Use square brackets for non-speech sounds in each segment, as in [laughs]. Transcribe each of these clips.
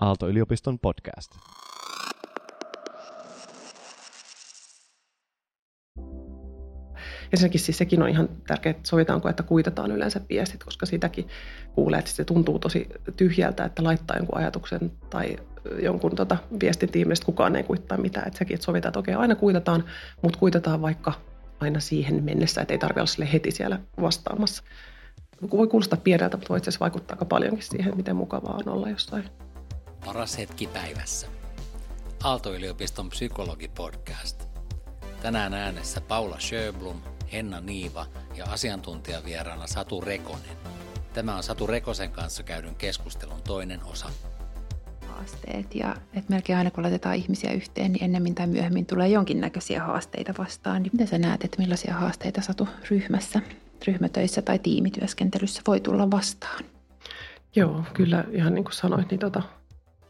Aalto-yliopiston podcast. Ensinnäkin siis sekin on ihan tärkeää, että sovitaanko, että kuitataan yleensä viestit, koska sitäkin kuulee, että se tuntuu tosi tyhjältä, että laittaa jonkun ajatuksen tai jonkun tota, viestin tiimistä kukaan ei kuittaa mitään. Että sekin, että sovitaan, että okei, aina kuitataan, mutta kuitataan vaikka aina siihen mennessä, että ei tarvitse olla sille heti siellä vastaamassa. Voi kuulostaa pieneltä, mutta voi itse asiassa vaikuttaa aika paljonkin siihen, miten mukavaa on olla jossain. Paras hetki päivässä. Aalto-yliopiston psykologipodcast. Tänään äänessä Paula Sjöblom, Henna Niiva ja asiantuntijavieraana Satu Rekonen. Tämä on Satu Rekosen kanssa käydyn keskustelun toinen osa. Haasteet ja että melkein aina kun laitetaan ihmisiä yhteen, niin ennemmin tai myöhemmin tulee jonkinnäköisiä haasteita vastaan. Niin miten sä näet, että millaisia haasteita Satu ryhmässä, ryhmätöissä tai tiimityöskentelyssä voi tulla vastaan? Joo, kyllä ihan niin kuin sanoit, niin tota,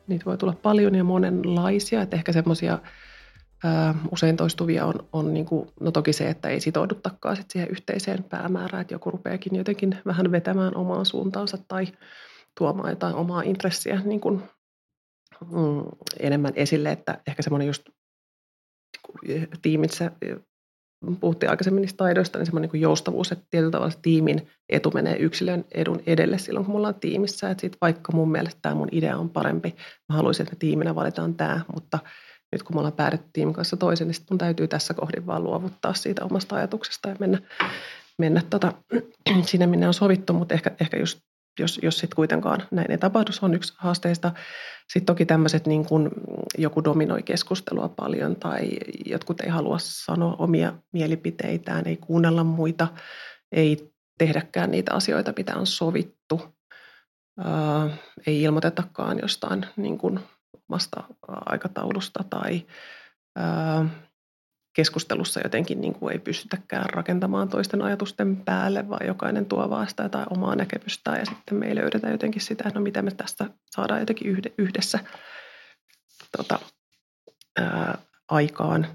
niitä voi tulla paljon ja monenlaisia. Että ehkä semmoisia usein toistuvia on, on niin kuin, no toki se, että ei sitouduttakaan sit siihen yhteiseen päämäärään, että joku rupeakin jotenkin vähän vetämään omaan suuntaansa tai tuomaan jotain omaa intressiä niin kuin, mm, enemmän esille, että ehkä semmoinen just tiimissä puhuttiin aikaisemmin niistä taidoista, niin semmoinen niin joustavuus, että tietyllä tavalla tiimin etu menee yksilön edun edelle silloin, kun me ollaan tiimissä. Että sit vaikka mun mielestä tämä mun idea on parempi, mä haluaisin, että me tiiminä valitaan tämä, mutta nyt kun me ollaan päädytty tiimin kanssa toisen, niin mun täytyy tässä kohdin vaan luovuttaa siitä omasta ajatuksesta ja mennä, mennä tota, [clears throat] sinne, minne on sovittu, mutta ehkä, ehkä just jos, jos sitten kuitenkaan näin ei tapahdu, se on yksi haasteista. Sitten toki tämmöiset, niin kun joku dominoi keskustelua paljon tai jotkut ei halua sanoa omia mielipiteitään, ei kuunnella muita, ei tehdäkään niitä asioita, mitä on sovittu. Ää, ei ilmoitetakaan jostain niin kun omasta aikataulusta tai ää, keskustelussa jotenkin niin kuin ei pystytäkään rakentamaan toisten ajatusten päälle, vaan jokainen tuo vasta tai omaa näkemystään ja sitten me ei löydetä jotenkin sitä, no miten me tästä saadaan jotenkin yhdessä tota, ää, aikaan.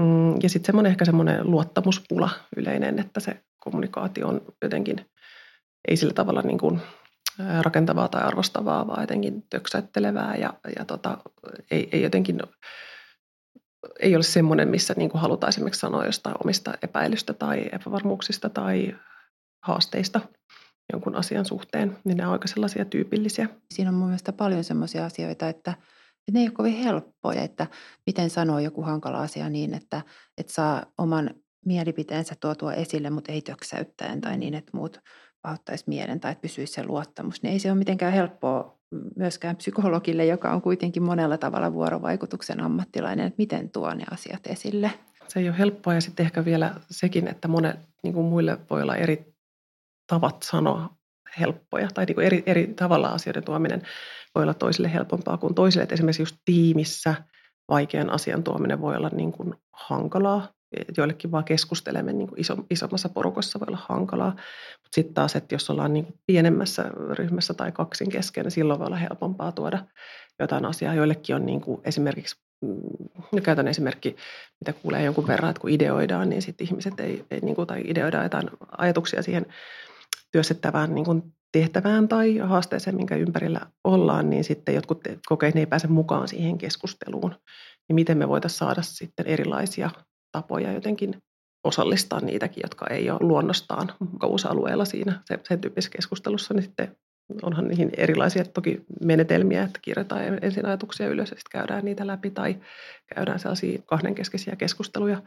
Mm, ja sitten semmoinen ehkä semmoinen luottamuspula yleinen, että se kommunikaatio on jotenkin ei sillä tavalla niin kuin rakentavaa tai arvostavaa, vaan jotenkin töksäyttelevää ja, ja tota, ei, ei jotenkin ei ole semmoinen, missä niin kuin halutaan esimerkiksi sanoa jostain omista epäilystä tai epävarmuuksista tai haasteista jonkun asian suhteen, niin ne on aika sellaisia tyypillisiä. Siinä on mun mielestä paljon sellaisia asioita, että, että ne ei ole kovin helppoja, että miten sanoo joku hankala asia niin, että, että saa oman mielipiteensä tuotua esille, mutta ei töksäyttäen tai niin, että muut pahoittaisi mielen tai että pysyisi se luottamus. Niin ei se ole mitenkään helppoa myöskään psykologille, joka on kuitenkin monella tavalla vuorovaikutuksen ammattilainen, että miten tuo ne asiat esille. Se ei ole helppoa ja sitten ehkä vielä sekin, että monet niin kuin muille voi olla eri tavat sanoa helppoja tai niin kuin eri, eri tavalla asioiden tuominen voi olla toisille helpompaa kuin toisille. Että esimerkiksi just tiimissä vaikean asian tuominen voi olla niin kuin hankalaa joillekin vaan keskusteleminen niin iso, isommassa porukossa voi olla hankalaa. Mutta sitten taas, että jos ollaan niin pienemmässä ryhmässä tai kaksin kesken, niin silloin voi olla helpompaa tuoda jotain asiaa. Joillekin on niin kuin esimerkiksi, no käytän esimerkki, mitä kuulee jonkun verran, että kun ideoidaan, niin sitten ihmiset ei, ei niin kuin, tai ideoidaan jotain ajatuksia siihen työstettävään niin kuin tehtävään tai haasteeseen, minkä ympärillä ollaan, niin sitten jotkut kokeet ei pääse mukaan siihen keskusteluun. Niin miten me voitaisiin saada sitten erilaisia tapoja jotenkin osallistaa niitäkin, jotka ei ole luonnostaan mukavuusalueella siinä. Sen tyyppisessä keskustelussa, niin sitten onhan niihin erilaisia toki menetelmiä, että kirjataan ensin ajatuksia ylös ja sitten käydään niitä läpi tai käydään sellaisia kahdenkeskeisiä keskusteluja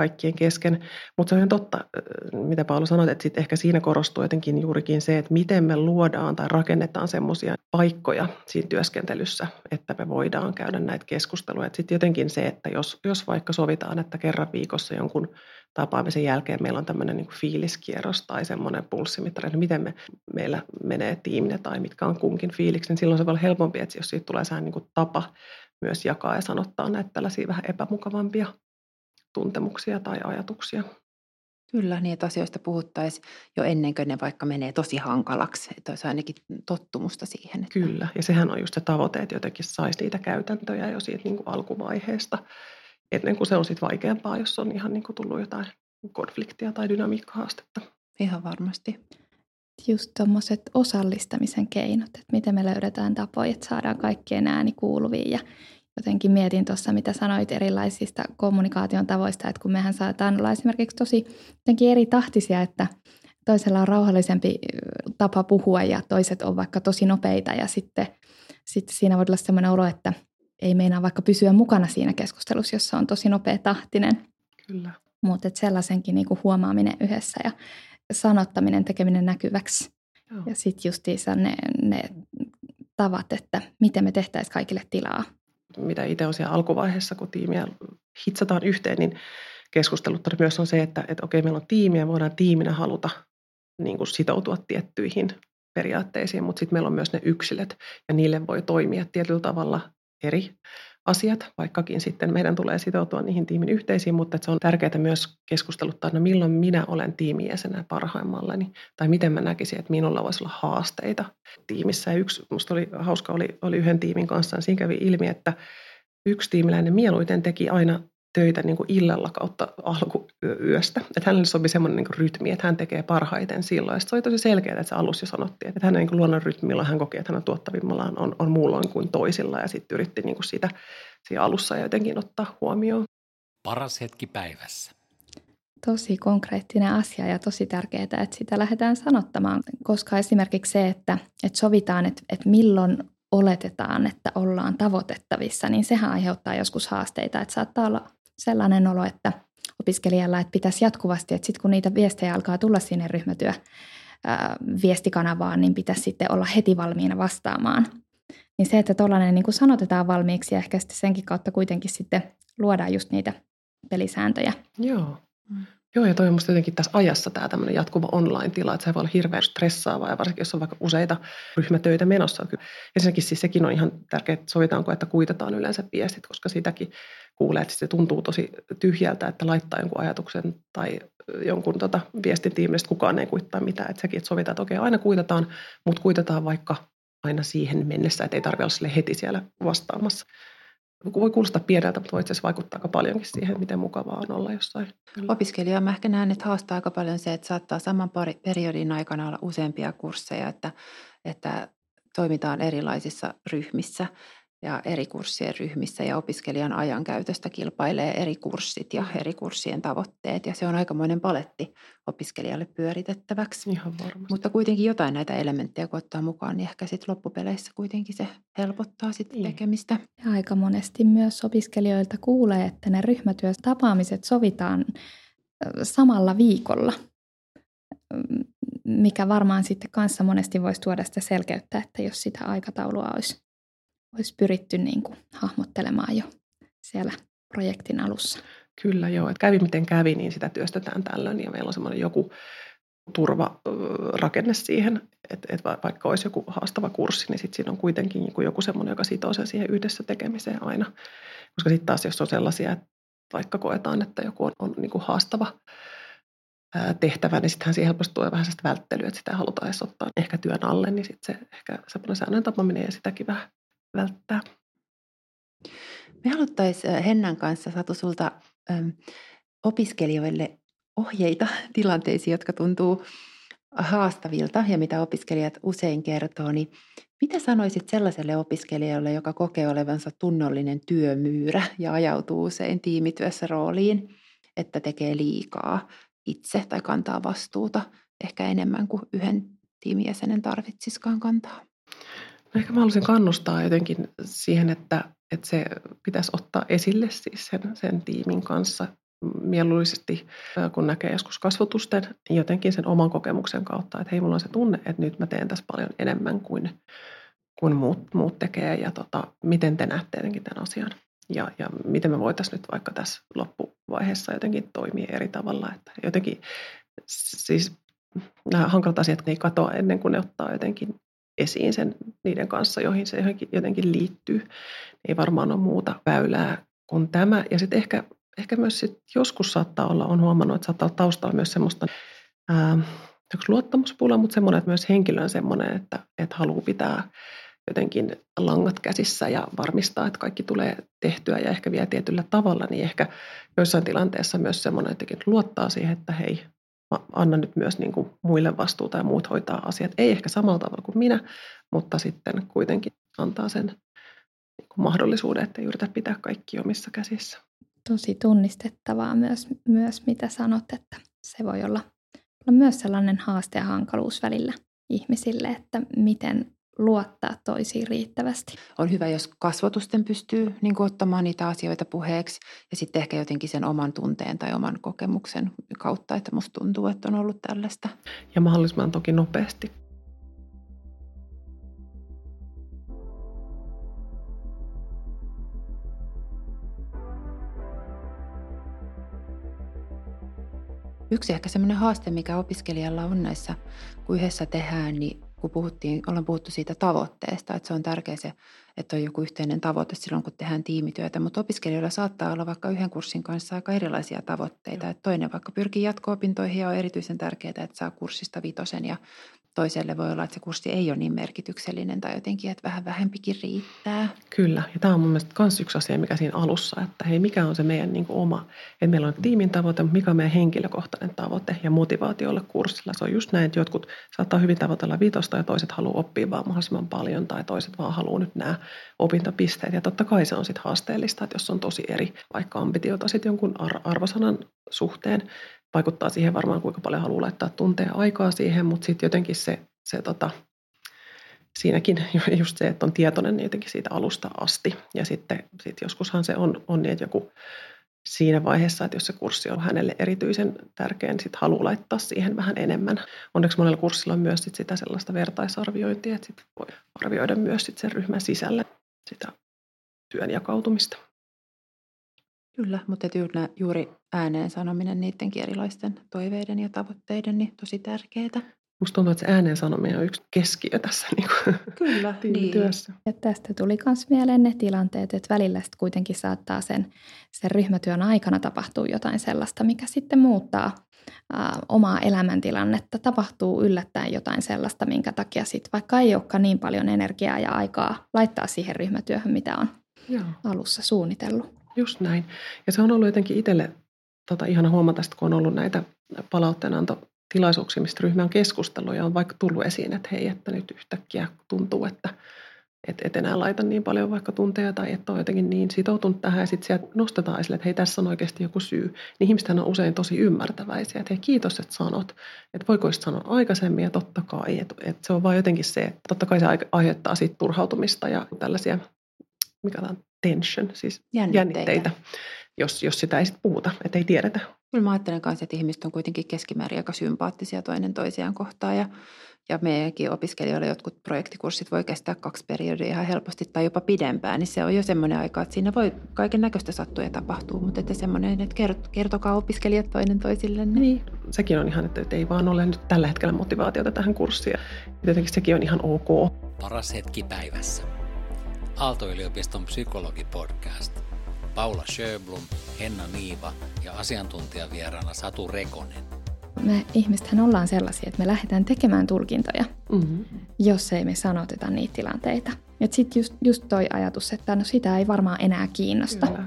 kaikkien kesken. Mutta se on ihan totta, mitä Paolo sanoit, että sit ehkä siinä korostuu jotenkin juurikin se, että miten me luodaan tai rakennetaan semmoisia paikkoja siinä työskentelyssä, että me voidaan käydä näitä keskusteluja. Sitten jotenkin se, että jos, jos vaikka sovitaan, että kerran viikossa jonkun tapaamisen jälkeen meillä on tämmöinen niin fiiliskierros tai semmoinen pulssimittari, että miten me, meillä menee tiiminä tai mitkä on kunkin fiiliksi, niin silloin se voi olla helpompi, että jos siitä tulee sehän niin tapa myös jakaa ja sanottaa näitä tällaisia vähän epämukavampia tuntemuksia tai ajatuksia. Kyllä, niin että asioista puhuttaisiin jo ennen kuin ne vaikka menee tosi hankalaksi, että olisi ainakin tottumusta siihen. Että... Kyllä, ja sehän on just se tavoite, että jotenkin saisi niitä käytäntöjä jo siitä niin kuin alkuvaiheesta, ennen kuin se on sitten vaikeampaa, jos on ihan niin kuin tullut jotain konfliktia tai dynamiikkahaastetta. Ihan varmasti. just tuommoiset osallistamisen keinot, että miten me löydetään tapoja, että saadaan kaikkien ääni kuuluviin ja jotenkin mietin tuossa, mitä sanoit erilaisista kommunikaation tavoista, että kun mehän saadaan olla esimerkiksi tosi jotenkin eri tahtisia, että toisella on rauhallisempi tapa puhua ja toiset on vaikka tosi nopeita ja sitten, sitten siinä voi olla sellainen olo, että ei meinaa vaikka pysyä mukana siinä keskustelussa, jossa on tosi nopea tahtinen. Kyllä. Mutta sellaisenkin niinku huomaaminen yhdessä ja sanottaminen, tekeminen näkyväksi. Joo. Ja sitten justiinsa ne, ne tavat, että miten me tehtäisiin kaikille tilaa. Mitä itse on siellä alkuvaiheessa, kun tiimiä hitsataan yhteen, niin keskusteluttanut myös on se, että, että okei, meillä on tiimiä, voidaan tiiminä haluta niin kuin sitoutua tiettyihin periaatteisiin, mutta sitten meillä on myös ne yksilöt, ja niille voi toimia tietyllä tavalla eri asiat, vaikkakin sitten meidän tulee sitoutua niihin tiimin yhteisiin, mutta se on tärkeää myös keskusteluttaa, no milloin minä olen tiimijäsenä parhaimmallani, tai miten mä näkisin, että minulla voisi olla haasteita tiimissä. Ja yksi, musta oli hauska, oli, oli yhden tiimin kanssa, ja siinä kävi ilmi, että yksi tiimiläinen mieluiten teki aina töitä niin kuin illalla kautta alkuyöstä. Että hänelle sopi semmoinen niin rytmi, että hän tekee parhaiten silloin. Ja se oli tosi selkeää, että se alussa jo sanottiin, että hänen niin luonnon rytmillä hän koki, että hän on tuottavimmallaan on, on muulloin kuin toisilla. Ja sitten yritti niin kuin sitä siinä alussa jotenkin ottaa huomioon. Paras hetki päivässä. Tosi konkreettinen asia ja tosi tärkeää, että sitä lähdetään sanottamaan, koska esimerkiksi se, että, että sovitaan, että, että milloin oletetaan, että ollaan tavoitettavissa, niin sehän aiheuttaa joskus haasteita, että saattaa olla sellainen olo, että opiskelijalla, että pitäisi jatkuvasti, että sitten kun niitä viestejä alkaa tulla sinne ryhmätyö viestikanavaan, niin pitäisi sitten olla heti valmiina vastaamaan. Niin se, että tuollainen niin sanotetaan valmiiksi ja ehkä sitten senkin kautta kuitenkin sitten luodaan just niitä pelisääntöjä. Joo. Joo, ja toi on musta jotenkin tässä ajassa tämä tämmöinen jatkuva online-tila, että se voi olla hirveän stressaavaa, ja varsinkin jos on vaikka useita ryhmätöitä menossa. Ensinnäkin siis sekin on ihan tärkeää, että sovitaanko, että kuitataan yleensä viestit, koska sitäkin kuulee, että se tuntuu tosi tyhjältä, että laittaa jonkun ajatuksen tai jonkun tota viestin tiimistä, kukaan ei kuittaa mitään. Että sekin, että sovitaan, että okei, aina kuitataan, mutta kuitataan vaikka aina siihen mennessä, että ei tarvitse olla sille heti siellä vastaamassa voi kuulostaa pieneltä, mutta voi itse vaikuttaa aika paljonkin siihen, miten mukavaa on olla jossain. Opiskelija mä ehkä näen, että haastaa aika paljon se, että saattaa saman periodin aikana olla useampia kursseja, että, että toimitaan erilaisissa ryhmissä ja eri kurssien ryhmissä ja opiskelijan ajankäytöstä kilpailee eri kurssit ja eri kurssien tavoitteet ja se on aikamoinen paletti opiskelijalle pyöritettäväksi. Ihan varmasti. Mutta kuitenkin jotain näitä elementtejä kun ottaa mukaan, niin ehkä sitten loppupeleissä kuitenkin se helpottaa sitten niin. tekemistä. Ja aika monesti myös opiskelijoilta kuulee, että ne ryhmätyötapaamiset sovitaan samalla viikolla mikä varmaan sitten kanssa monesti voisi tuoda sitä selkeyttä, että jos sitä aikataulua olisi olisi pyritty niin kuin hahmottelemaan jo siellä projektin alussa. Kyllä joo, että kävi miten kävi, niin sitä työstetään tällöin ja meillä on semmoinen joku turvarakenne siihen, että, että vaikka olisi joku haastava kurssi, niin sitten siinä on kuitenkin joku semmoinen, joka sitoo sen siihen yhdessä tekemiseen aina. Koska sitten taas, jos on sellaisia, että vaikka koetaan, että joku on, on niin kuin haastava tehtävä, niin sittenhän siihen helposti tulee vähän sitä välttelyä, että sitä halutaan edes ottaa ehkä työn alle, niin sitten se ehkä semmoinen säännön tapaminen ja sitäkin vähän välttää. Me haluttaisiin Hennan kanssa Satu sulta opiskelijoille ohjeita [laughs] tilanteisiin, jotka tuntuu haastavilta ja mitä opiskelijat usein kertoo, niin mitä sanoisit sellaiselle opiskelijalle, joka kokee olevansa tunnollinen työmyyrä ja ajautuu usein tiimityössä rooliin, että tekee liikaa itse tai kantaa vastuuta ehkä enemmän kuin yhden tiimijäsenen tarvitsiskaan kantaa? Ehkä mä haluaisin kannustaa jotenkin siihen, että, että se pitäisi ottaa esille siis sen, sen tiimin kanssa mieluisesti, kun näkee joskus kasvotusten, jotenkin sen oman kokemuksen kautta, että hei, mulla on se tunne, että nyt mä teen tässä paljon enemmän kuin, kuin muut, muut tekee ja tota, miten te näette jotenkin tämän asian. Ja, ja miten me voitaisiin nyt vaikka tässä loppuvaiheessa jotenkin toimia eri tavalla. Että jotenkin siis nämä hankalat asiat ei katoa ennen kuin ne ottaa jotenkin esiin sen niiden kanssa, joihin se jotenkin liittyy. Ei varmaan ole muuta väylää kuin tämä. Ja sitten ehkä, ehkä myös sit joskus saattaa olla, on huomannut, että saattaa olla taustalla myös semmoista ää, luottamuspula, mutta semmoinen, että myös henkilö on semmoinen, että, että haluaa pitää jotenkin langat käsissä ja varmistaa, että kaikki tulee tehtyä ja ehkä vielä tietyllä tavalla, niin ehkä joissain tilanteessa myös semmoinen, että luottaa siihen, että hei, anna nyt myös niin kuin muille vastuuta ja muut hoitaa asiat. Ei ehkä samalla tavalla kuin minä, mutta sitten kuitenkin antaa sen niin kuin mahdollisuuden, että ei yritä pitää kaikki omissa käsissä. Tosi tunnistettavaa myös, myös mitä sanot, että se voi olla, olla myös sellainen haaste ja hankaluus välillä ihmisille, että miten luottaa toisiin riittävästi. On hyvä, jos kasvatusten pystyy niin kuin, ottamaan niitä asioita puheeksi ja sitten ehkä jotenkin sen oman tunteen tai oman kokemuksen kautta, että musta tuntuu, että on ollut tällaista. Ja mahdollisimman toki nopeasti. Yksi ehkä semmoinen haaste, mikä opiskelijalla on näissä, kun yhdessä tehdään, niin kun puhuttiin, ollaan puhuttu siitä tavoitteesta, että se on tärkeä se, että on joku yhteinen tavoite silloin, kun tehdään tiimityötä. Mutta opiskelijoilla saattaa olla vaikka yhden kurssin kanssa aika erilaisia tavoitteita. Että toinen vaikka pyrkii jatko-opintoihin ja on erityisen tärkeää, että saa kurssista vitosen ja toiselle voi olla, että se kurssi ei ole niin merkityksellinen tai jotenkin, että vähän vähempikin riittää. Kyllä, ja tämä on mun mielestä myös yksi asia, mikä siinä alussa, että hei, mikä on se meidän niin oma, että meillä on tiimin tavoite, mutta mikä on meidän henkilökohtainen tavoite ja motivaatio olla kurssilla. Se on just näin, että jotkut saattaa hyvin tavoitella vitosta ja toiset haluaa oppia vaan mahdollisimman paljon tai toiset vaan haluaa nyt nämä opintopisteet. Ja totta kai se on sitten haasteellista, että jos on tosi eri vaikka ambitiota sitten jonkun arvosanan suhteen, vaikuttaa siihen varmaan, kuinka paljon haluaa laittaa tunteja aikaa siihen, mutta sitten jotenkin se, se tota, siinäkin [laughs] just se, että on tietoinen niin jotenkin siitä alusta asti. Ja sitten sit joskushan se on, on niin, että joku siinä vaiheessa, että jos se kurssi on hänelle erityisen tärkeä, niin sitten haluaa laittaa siihen vähän enemmän. Onneksi monella kurssilla on myös sit sitä sellaista vertaisarviointia, että sit voi arvioida myös sit sen ryhmän sisällä sitä työn jakautumista. Kyllä, mutta juuri ääneen sanominen niidenkin erilaisten toiveiden ja tavoitteiden, niin tosi tärkeää. Musta tuntuu, että se ääneen sanominen on yksi keskiö tässä niin kuin Kyllä, [laughs] niin. työssä. Ja tästä tuli myös mieleen ne tilanteet, että välillä sitten kuitenkin saattaa sen, sen ryhmätyön aikana tapahtua jotain sellaista, mikä sitten muuttaa ää, omaa elämäntilannetta. Tapahtuu yllättäen jotain sellaista, minkä takia sitten vaikka ei olekaan niin paljon energiaa ja aikaa laittaa siihen ryhmätyöhön, mitä on Joo. alussa suunnitellut. Just näin. Ja se on ollut jotenkin itselle tota, ihana huomata, että kun on ollut näitä palautteenantotilaisuuksia, mistä ryhmä on keskustellut ja on vaikka tullut esiin, että hei, että nyt yhtäkkiä tuntuu, että et, et enää laita niin paljon vaikka tunteja tai että on jotenkin niin sitoutunut tähän ja sitten sieltä nostetaan esille, että hei tässä on oikeasti joku syy. Niin ihmiset on usein tosi ymmärtäväisiä, että hei kiitos, että sanot, että voiko sanoa aikaisemmin ja totta kai, että, että se on vaan jotenkin se, totta kai se aiheuttaa sitten turhautumista ja tällaisia, mikä on tension, siis jännitteitä, jännitteitä jos, jos sitä ei sitten puhuta, että ei tiedetä. Kyllä mä ajattelen kanssa, että ihmiset on kuitenkin keskimäärin aika sympaattisia toinen toisiaan kohtaan ja, ja meidänkin opiskelijoilla jotkut projektikurssit voi kestää kaksi periodia ihan helposti tai jopa pidempään, niin se on jo semmoinen aika, että siinä voi kaiken näköistä sattua ja tapahtuu, mutta että semmoinen, että kertokaa opiskelijat toinen toisille. Niin, sekin on ihan, että ei vaan ole nyt tällä hetkellä motivaatiota tähän kurssiin. Jotenkin sekin on ihan ok. Paras hetki päivässä. Aalto-yliopiston psykologipodcast. Paula Sjöblom, Henna Niiva ja asiantuntijavieraana Satu Rekonen. Me ihmistähän ollaan sellaisia, että me lähdetään tekemään tulkintoja, mm-hmm. jos ei me sanoteta niitä tilanteita. Sitten just, just toi ajatus, että no sitä ei varmaan enää kiinnosta. Kyllä.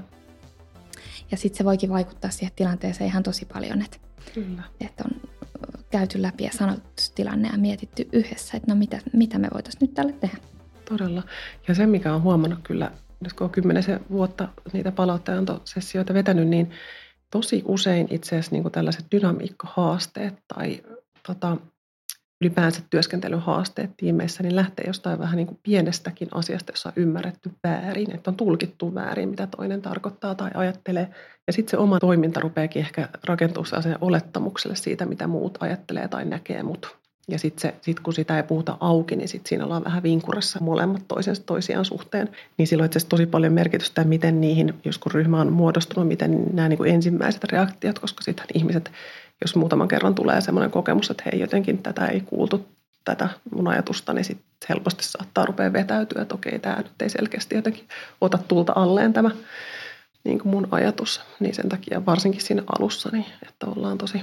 Ja sitten se voikin vaikuttaa siihen tilanteeseen ihan tosi paljon, että, Kyllä. että on käyty läpi ja sanottu tilanne ja mietitty yhdessä, että no mitä, mitä me voitaisiin nyt tälle tehdä. Todella. Ja se, mikä on huomannut kyllä, nyt kun on kymmenisen vuotta niitä palautteenantosessioita vetänyt, niin tosi usein itse asiassa niin tällaiset dynamiikkahaasteet tai tota, ylipäänsä työskentelyhaasteet tiimeissä, niin lähtee jostain vähän niin kuin pienestäkin asiasta, jossa on ymmärretty väärin, että on tulkittu väärin, mitä toinen tarkoittaa tai ajattelee. Ja sitten se oma toiminta rupeakin ehkä rakentua olettamukselle siitä, mitä muut ajattelee tai näkee mut. Ja sitten sit kun sitä ei puhuta auki, niin sitten siinä ollaan vähän vinkurassa molemmat toisensa toisiaan suhteen. Niin silloin itse tosi paljon merkitystä, miten niihin, jos kun ryhmä on muodostunut, miten nämä niin kuin ensimmäiset reaktiot, koska sitten ihmiset, jos muutaman kerran tulee sellainen kokemus, että hei jotenkin tätä ei kuultu, tätä mun ajatusta, niin sitten helposti saattaa rupea vetäytyä, että okei, tämä nyt ei selkeästi jotenkin ota tulta alleen tämä niin kuin mun ajatus. Niin sen takia varsinkin siinä alussa, niin että ollaan tosi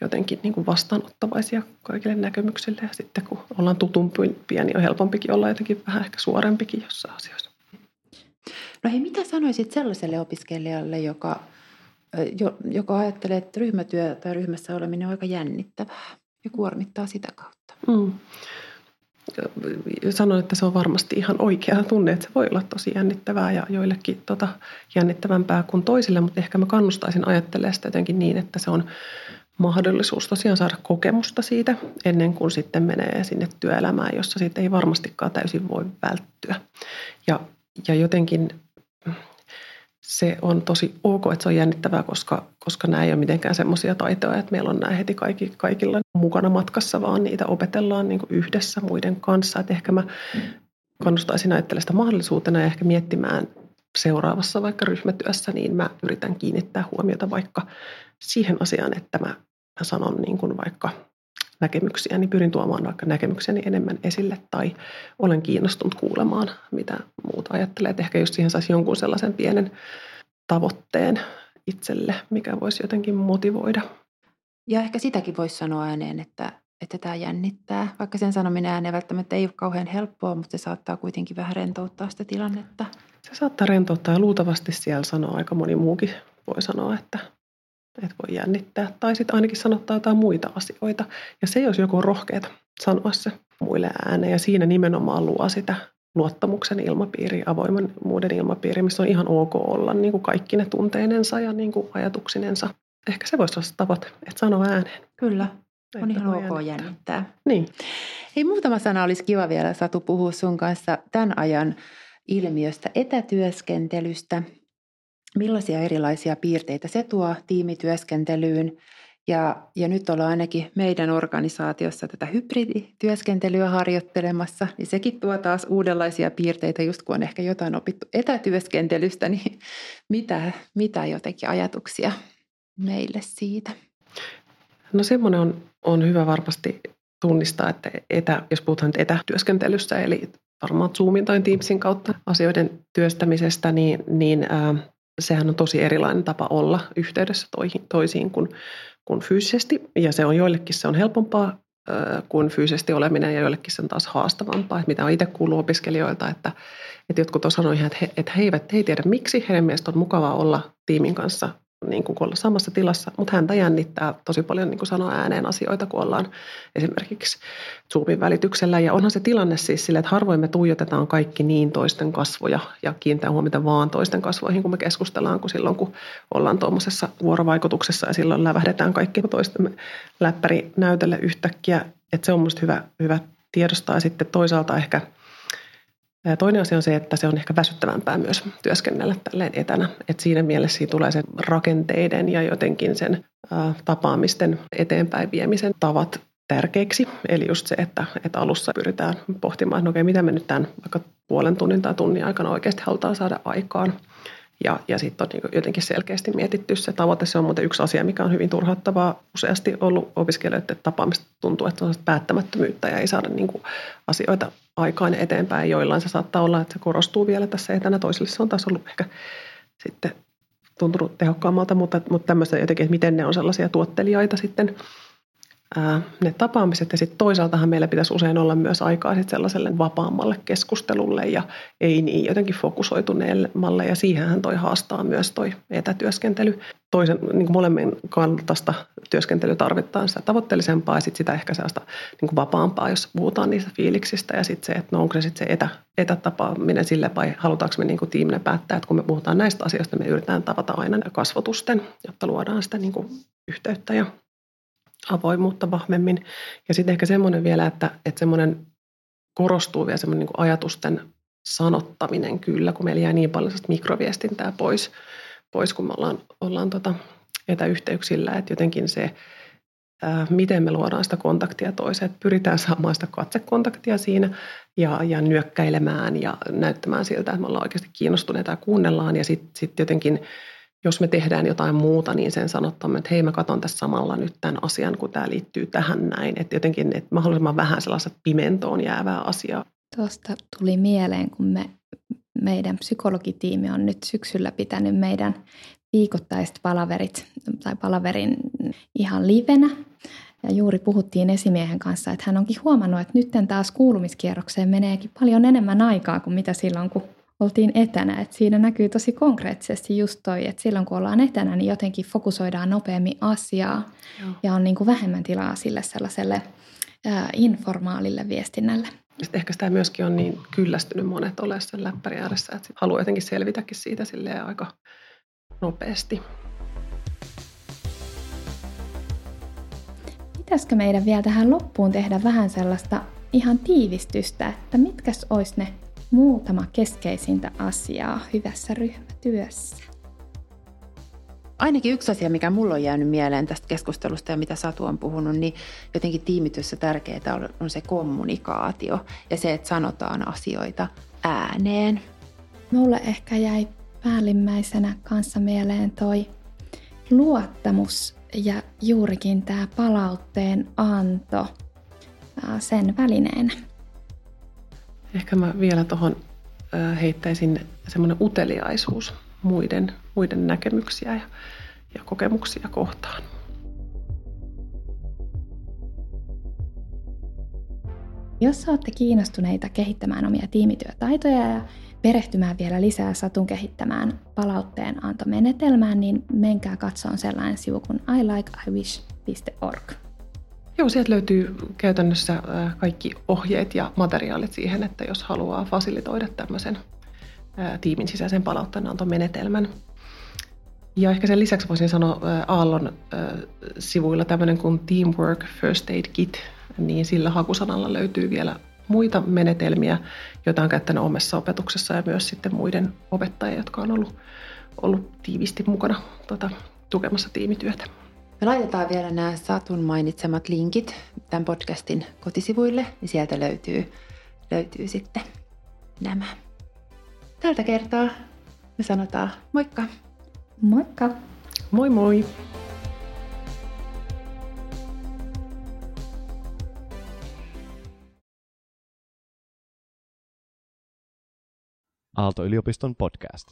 jotenkin niin kuin vastaanottavaisia kaikille näkemyksille. Ja sitten kun ollaan tutumpia, niin on helpompikin olla jotenkin vähän ehkä suorempikin jossain asioissa. No hei, mitä sanoisit sellaiselle opiskelijalle, joka joka ajattelee, että ryhmätyö tai ryhmässä oleminen on aika jännittävää ja kuormittaa sitä kautta. Mm. Sanon, että se on varmasti ihan oikea tunne, että se voi olla tosi jännittävää ja joillekin tota, jännittävämpää kuin toisille, mutta ehkä mä kannustaisin ajattelemaan sitä jotenkin niin, että se on mahdollisuus tosiaan saada kokemusta siitä ennen kuin sitten menee sinne työelämään, jossa siitä ei varmastikaan täysin voi välttyä. Ja, ja jotenkin se on tosi ok, että se on jännittävää, koska, koska nämä ei ole mitenkään semmoisia taitoja, että meillä on nämä heti kaikki, kaikilla mukana matkassa, vaan niitä opetellaan niin yhdessä muiden kanssa. Että ehkä mä kannustaisin ajattelemaan sitä mahdollisuutena ja ehkä miettimään seuraavassa vaikka ryhmätyössä, niin mä yritän kiinnittää huomiota vaikka siihen asiaan, että mä, mä sanon niin kuin vaikka näkemyksiä, niin pyrin tuomaan vaikka näkemykseni enemmän esille tai olen kiinnostunut kuulemaan, mitä muut ajattelee. Että ehkä just siihen saisi jonkun sellaisen pienen tavoitteen itselle, mikä voisi jotenkin motivoida. Ja ehkä sitäkin voisi sanoa ääneen, että, että tämä jännittää. Vaikka sen sanominen ääneen välttämättä ei ole kauhean helppoa, mutta se saattaa kuitenkin vähän rentouttaa sitä tilannetta. Se saattaa rentouttaa ja luultavasti siellä sanoo aika moni muukin voi sanoa, että että voi jännittää. Tai sitten ainakin sanottaa jotain muita asioita. Ja se, jos joku on rohkeata sanoa se muille ääneen. Ja siinä nimenomaan luo sitä luottamuksen ilmapiiri, avoimuuden ilmapiiri, missä on ihan ok olla niin kuin kaikki ne tunteinensa ja niin kuin ajatuksinensa. Ehkä se voisi olla se tavoite, että sanoa ääneen. Kyllä, on ihan ok jännittää. jännittää. Niin. Hei, muutama sana olisi kiva vielä Satu puhua sun kanssa tämän ajan ilmiöstä etätyöskentelystä millaisia erilaisia piirteitä se tuo tiimityöskentelyyn. Ja, ja nyt ollaan ainakin meidän organisaatiossa tätä hybridityöskentelyä harjoittelemassa, niin sekin tuo taas uudenlaisia piirteitä, just kun on ehkä jotain opittu etätyöskentelystä, niin mitä, mitä jotenkin ajatuksia meille siitä? No semmoinen on, on hyvä varmasti tunnistaa, että etä, jos puhutaan nyt etätyöskentelystä, eli varmaan Zoomin tai Teamsin kautta asioiden työstämisestä, niin, niin ää, sehän on tosi erilainen tapa olla yhteydessä toisiin kuin, kuin fyysisesti. Ja se on joillekin se on helpompaa kuin fyysisesti oleminen ja joillekin se on taas haastavampaa. Että mitä on itse kuullut opiskelijoilta, että, että jotkut on sanonut että he, että he eivät he ei tiedä miksi. Heidän mielestä on mukavaa olla tiimin kanssa niin kuin olla samassa tilassa, mutta häntä jännittää tosi paljon niin kuin sanoa ääneen asioita, kun ollaan esimerkiksi Zoomin välityksellä. Ja onhan se tilanne siis sille, että harvoin me tuijotetaan kaikki niin toisten kasvoja ja kiinnitetään huomiota vaan toisten kasvoihin, kun me keskustellaan, kun silloin kun ollaan tuommoisessa vuorovaikutuksessa ja silloin lävähdetään kaikki toistemme läppäri näytelle yhtäkkiä. Että se on minusta hyvä, hyvä tiedostaa sitten toisaalta ehkä – Toinen asia on se, että se on ehkä väsyttävämpää myös työskennellä tälleen etänä. Et siinä mielessä siinä tulee sen rakenteiden ja jotenkin sen tapaamisten eteenpäin viemisen tavat tärkeiksi. Eli just se, että, että alussa pyritään pohtimaan, että no okei, mitä me nyt tämän vaikka puolen tunnin tai tunnin aikana oikeasti halutaan saada aikaan. Ja, ja sitten on niin jotenkin selkeästi mietitty se tavoite. Se on muuten yksi asia, mikä on hyvin turhauttavaa useasti ollut opiskelijoiden tapaamista. Tuntuu, että on päättämättömyyttä ja ei saada niin kuin asioita aikaan eteenpäin. Joillain se saattaa olla, että se korostuu vielä tässä etänä. Toisille se on taas ollut ehkä sitten tuntunut tehokkaammalta, mutta, mutta tämmöistä jotenkin, että miten ne on sellaisia tuottelijaita sitten – ne tapaamiset. Ja sitten toisaaltahan meillä pitäisi usein olla myös aikaa sit sellaiselle vapaammalle keskustelulle ja ei niin jotenkin fokusoituneemmalle. Ja siihenhän toi haastaa myös toi etätyöskentely. Toisen, niin molemmin kaltaista työskentelyä tarvitaan sitä tavoitteellisempaa ja sitten sitä ehkä sellaista niin vapaampaa, jos puhutaan niistä fiiliksistä. Ja sitten se, että no onko se sitten se etä, etätapaaminen sille vai halutaanko me niin tiiminä päättää, että kun me puhutaan näistä asioista, me yritetään tavata aina kasvotusten, jotta luodaan sitä niin yhteyttä ja avoimuutta vahvemmin. Ja sitten ehkä semmoinen vielä, että, että semmoinen korostuu vielä semmoinen niin ajatusten sanottaminen kyllä, kun meillä jää niin paljon mikroviestintää pois, pois kun me ollaan, ollaan tota etäyhteyksillä, että jotenkin se, ää, miten me luodaan sitä kontaktia toiseen, että pyritään saamaan sitä katsekontaktia siinä ja, ja nyökkäilemään ja näyttämään siltä, että me ollaan oikeasti kiinnostuneita ja kuunnellaan ja sitten sit jotenkin jos me tehdään jotain muuta, niin sen sanottamme, että hei mä katson tässä samalla nyt tämän asian, kun tämä liittyy tähän näin. Että jotenkin että mahdollisimman vähän sellaiset pimentoon jäävää asiaa. Tuosta tuli mieleen, kun me, meidän psykologitiimi on nyt syksyllä pitänyt meidän viikoittaiset palaverit tai palaverin ihan livenä. Ja juuri puhuttiin esimiehen kanssa, että hän onkin huomannut, että nyt taas kuulumiskierrokseen meneekin paljon enemmän aikaa kuin mitä silloin, kun oltiin etänä. Et siinä näkyy tosi konkreettisesti just toi, että silloin kun ollaan etänä, niin jotenkin fokusoidaan nopeammin asiaa Joo. ja on niin kuin vähemmän tilaa sille sellaiselle ää, informaalille viestinnälle. Sitten ehkä sitä myöskin on niin kyllästynyt monet olemaan sen läppärin ääressä, että haluaa jotenkin selvitäkin siitä aika nopeasti. Pitäisikö meidän vielä tähän loppuun tehdä vähän sellaista ihan tiivistystä, että mitkäs olisi ne muutama keskeisintä asiaa hyvässä ryhmätyössä? Ainakin yksi asia, mikä mulla on jäänyt mieleen tästä keskustelusta ja mitä Satu on puhunut, niin jotenkin tiimityössä tärkeää on, on se kommunikaatio ja se, että sanotaan asioita ääneen. Mulle ehkä jäi päällimmäisenä kanssa mieleen toi luottamus ja juurikin tämä palautteen anto sen välineenä. Ehkä mä vielä tuohon heittäisin semmoinen uteliaisuus muiden, muiden näkemyksiä ja, ja kokemuksia kohtaan. Jos olette kiinnostuneita kehittämään omia tiimityötaitoja ja perehtymään vielä lisää Satun kehittämään palautteen antomenetelmään, niin menkää katsomaan sellainen sivu kuin ilikeIwish.org. Joo, sieltä löytyy käytännössä äh, kaikki ohjeet ja materiaalit siihen, että jos haluaa fasilitoida tämmöisen äh, tiimin sisäisen palautteenantomenetelmän. Ja ehkä sen lisäksi voisin sanoa äh, Aallon sivuilla tämmöinen kuin Teamwork First Aid Kit, niin sillä hakusanalla löytyy vielä muita menetelmiä, joita on käyttänyt omessa opetuksessa ja myös sitten muiden opettajia, jotka on ollut, ollut tiivisti mukana tota, tukemassa tiimityötä. Me laitetaan vielä nämä Satun mainitsemat linkit tämän podcastin kotisivuille, niin sieltä löytyy, löytyy sitten nämä. Tältä kertaa me sanotaan moikka! Moikka! Moi moi! Aalto-yliopiston podcast.